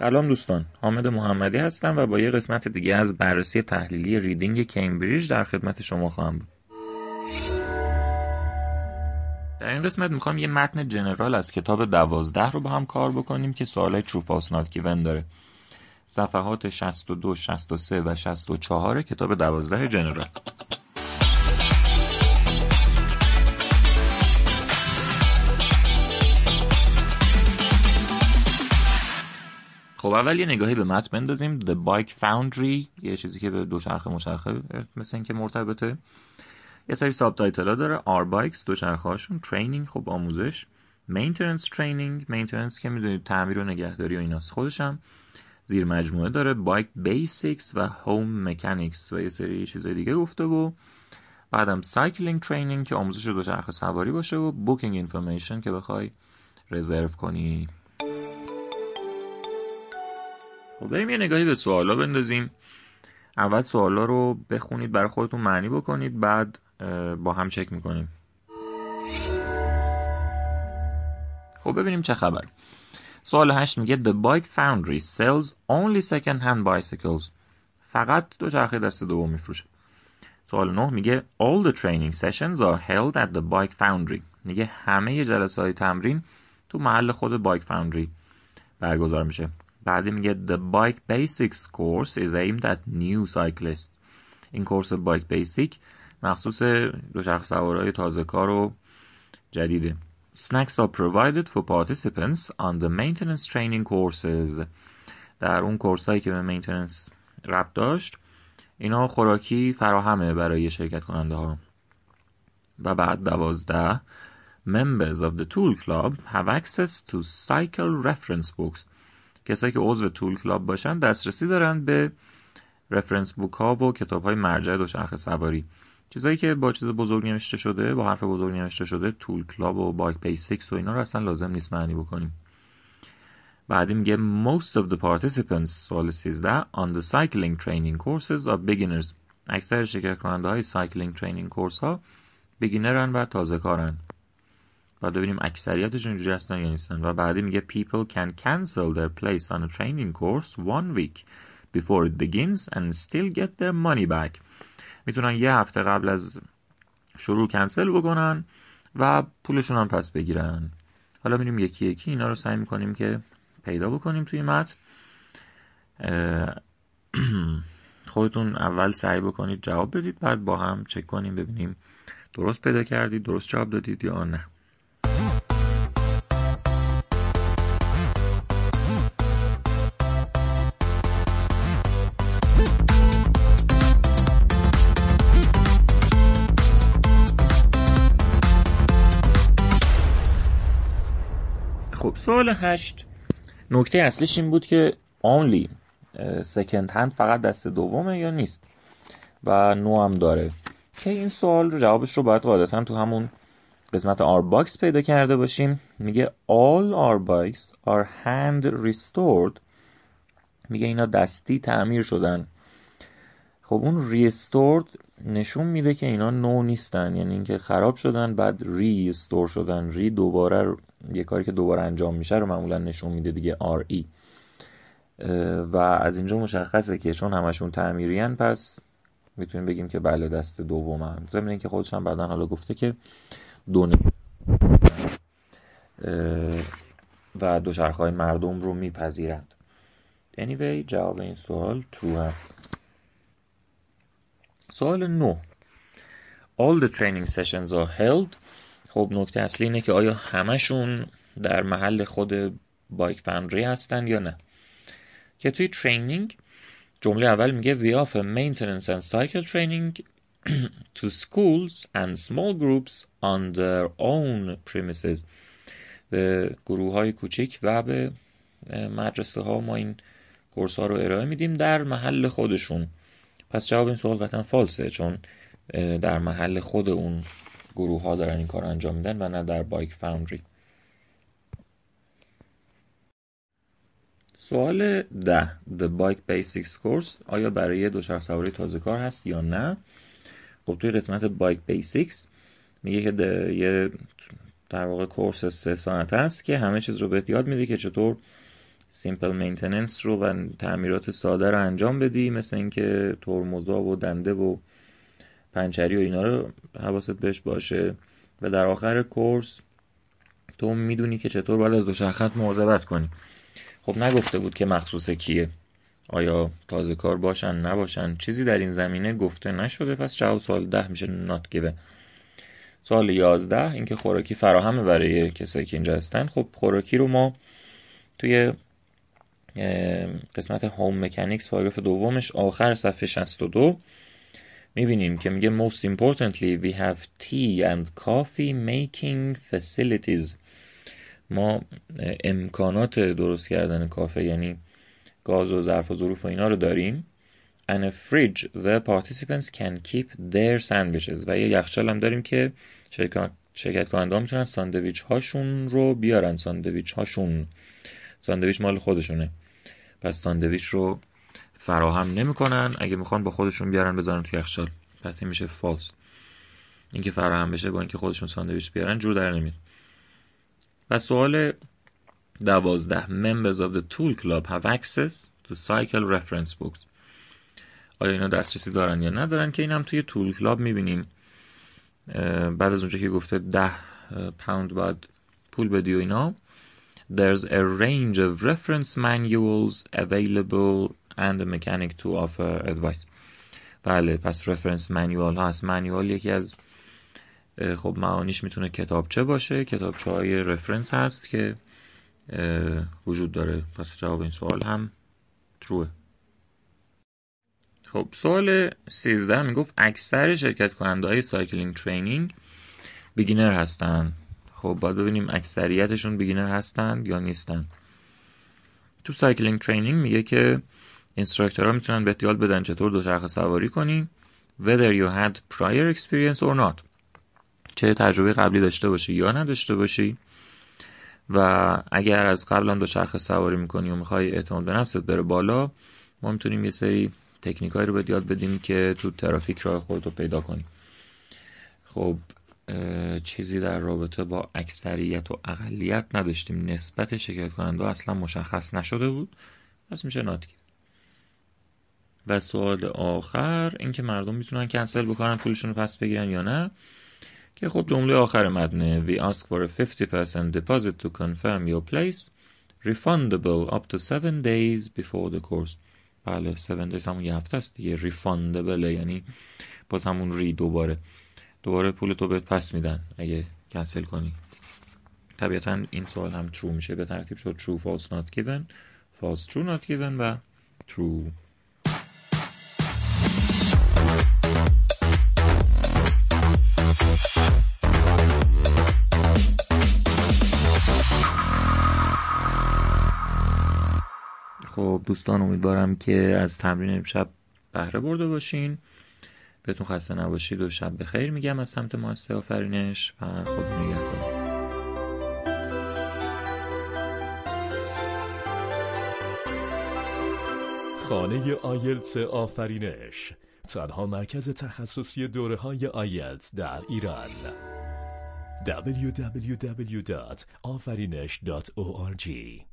سلام دوستان حامد محمدی هستم و با یه قسمت دیگه از بررسی تحلیلی ریدینگ کمبریج در خدمت شما خواهم بود. در این قسمت می‌خوام یه متن جنرال از کتاب دوازده رو با هم کار بکنیم که سوالای ترو فالس نات گیون داره. صفحات 62, 63 و 64 کتاب دوازده جنرال. خب اول یه نگاهی به متن بندازیم. The Bike Foundry یه چیزی که به دوچرخه مچرخه مثل اینکه مرتبطه. یه سری ساب تایتل ها داره. R Bikes دوچرخه هاشون Training خب آموزش. Maintenance Training Maintenance که می‌دونید تعمیر و نگهداری و ایناست. خودش هم زیر مجموعه داره. Bike Basics و Home Mechanics و یه سری چیزای دیگه گفته و بعدم Cycling Training که آموزش دوچرخه سواری باشه و Booking Information که بخوای رزرو کنی. خب بریم یه نگاهی به سوالا بندازیم. اول سوالا رو بخونید برای خودتون معنی بکنید بعد با هم چک می‌کنیم. خب ببینیم چه خبر. سوال هشت میگه The Bike Foundry sells only second hand bicycles. فقط دو چرخه دست دوم میفروشه. سوال نه میگه All the training sessions are held at the Bike Foundry. میگه همه جلسه های تمرین تو محل خود Bike Foundry برگزار میشه. بعدی میگه The Bike Basics course is aimed at new cyclists این کورس بایک بیسیک مخصوص دوچرخه سوارای تازه کار و جدیده Snacks are provided for participants on the maintenance training courses در اون کورس هایی که به maintenance ربط داشت اینا خوراکی فراهمه برای شرکت کننده ها و بعد دوازده Members of the Tool Club have access to cycle reference books کسایی که عضو tool club باشن دسترسی دارن به reference book ها و کتاب های مرجع دوچرخه سواری. چیزایی که با چیز بزرگ نوشته شده با حرف بزرگ نوشته شده Tool Club و Bike Basics و اینا رو اصلا لازم نیست معنی بکنیم. بعدی میگه most of the participants سوال 13 on the cycling training courses are beginners. اکثر شرکت کننده های cycling training کورس ها بگینرن و تازه کارن و ببینیم اکثریتشون اینجوری هستن یا نیستن. و بعدی میگه people can cancel their place on a training course one week before it begins and still get their money back. می‌تونن یه هفته قبل از شروع کنسل بکنن و پولشون هم پس بگیرن. حالا میریم یکی یکی اینا رو سعی می‌کنیم که پیدا بکنیم توی متن. خودتون اول سعی بکنید جواب بدید بعد با هم چک کنیم ببینیم درست پیدا کردید درست جواب دادید یا نه. سوال هشت. نکته اصلیش این بود که only second hand فقط دست دومه یا نیست؟ و نو هم داره. که این سوال رو جوابش رو باید قاعدتا تو همون قسمت our bikes پیدا کرده باشیم. میگه all our bikes are hand restored. میگه اینا دستی تعمیر شدن. خب اون restored نشون میده که اینا نو نیستن. یعنی اینکه خراب شدن بعد restore شدن. re دوباره یه کاری که دوباره انجام میشه رو معمولا نشون میده دیگه ای. و از اینجا مشخصه که چون همشون تعمیریان پس می‌تونیم بگیم که بله دست دوم هم ضمن اینکه خودش هم بعدا حالا گفته که دونه و دوچرخه مردم رو میپذیرند. Anyway جواب این سوال true هست سوال 9 All the training sessions are held خب نکته اصلی اینه که آیا همشون در محل خود بایک فاندری هستن یا نه؟ که توی ترینینگ جمله اول میگه we offer maintenance and cycle training to schools and small groups on their own premises. به گروه های کوچیک و به مدرسه ها ما این کورس ها رو ارائه میدیم در محل خودشون. پس جواب این سوال قطعا false ه چون در محل خود اون گروه ها دارن این کار انجام میدن و نه در Bike Foundry. سوال ده. The Bike Basics Course آیا برای دوچرخه سواری تازه کار هست یا نه؟ خب توی قسمت Bike Basics میگه که یه در واقع course سه ساعت هست که همه چیز رو بهت یاد میده که چطور simple maintenance رو و تعمیرات ساده رو انجام بدی مثل اینکه ترمزا و دنده و پنچری و اینا رو حواست بهش باشه. و در آخر course تو می‌دونی که چطور باید از دوچرخت مواظبت کنی. خب نگفته بود که مخصوص کیه؟ آیا تازه کار باشن نباشن؟ چیزی در این زمینه گفته نشده. پس جواب سوال ده میشه not given سوال یازده اینکه خوراکی فراهمه برای کسایی که اینجا هستن. خب خوراکی رو ما توی قسمت هوم مکانیکس پاراگراف دومش آخر صفحه 62 می‌بینیم که میگه most importantly we have tea and coffee making facilities. ما امکانات درست کردن کافه یعنی گاز و ظرف و ظروف و اینا رو داریم and a fridge where participants can keep their sandwiches. و یه یخچال هم داریم که شرکت کننده ها می‌تونن ساندویچ هاشون رو بیارن ساندویچ هاشون ساندویچ مال خودشونه. پس ساندویچ رو فراهم نمی‌کنن. اگه می‌خوان با خودشون بیارن بذارن تو یخچال. پس این میشه false اینکه فراهم بشه با اینکه خودشون ساندویچ بیارن جور در نمیاد. و سوال دوازده. Members of the tool club have access to cycle reference books. آیا اینا دسترسی دارن یا ندارن که این هم توی tool club می‌بینیم. بعد از اونجا که گفته ده پوند باید پول بدی و اینا. There's a range of reference manuals available and mechanic to offer advice. بله پس reference manual هست. Manual یکی از خب معانیش می‌تونه کتابچه باشه. کتابچه های رفرنس هست که وجود داره. پس جواب این سوال هم تروه خب سوال 13 می‌گفت اکثر شرکت کننده های cycling training، beginner هستن. خب باید ببینیم اکثریتشون beginner هستن یا نیستن. تو cycling training میگه که instructor ها می‌تونن به یاد بدن چطور دوچرخه سواری کنی whether you had prior experience or not. چه تجربه قبلی داشته باشی یا نداشته باشی. و اگر از قبل هم دوچرخه سواری می‌کنی و می‌خوای اعتماد به نفست بره بالا ما می‌تونیم یه سری تکنیکایی رو به یاد بدیم که تو ترافیک راه خودت رو پیدا کنی. خب چیزی در رابطه با اکثریت و اقلیت نداشتیم. نسبت شرکت کننده اصلا مشخص نشده بود. پس میشه ناتگیر و سوال آخر اینکه مردم می‌تونن کنسل بکنن پولشون رو پس بگیرن یا نه؟ که خب جمله آخر مدنه We ask for a 50% deposit to confirm your place refundable up to 7 days before the course. بله 7 days همون یه هفته است دیگه. Refundable یعنی باز همون ری دوباره. دوباره پول تو بهت پس میدن اگه کنسل کنی. طبیعتا این سوال هم true میشه به ترتیب شد true false not given. false true not given و true. خب دوستان امیدوارم که از تمرین امشب بهره برده باشین. بهتون خسته نباشید و شب بخیر میگم از سمت ماسته آفرینش و خود نگهدار. خانه آیلتس آفرینش. تنها مرکز تخصصی دوره های آیلتس در ایران. www.afarinesh.org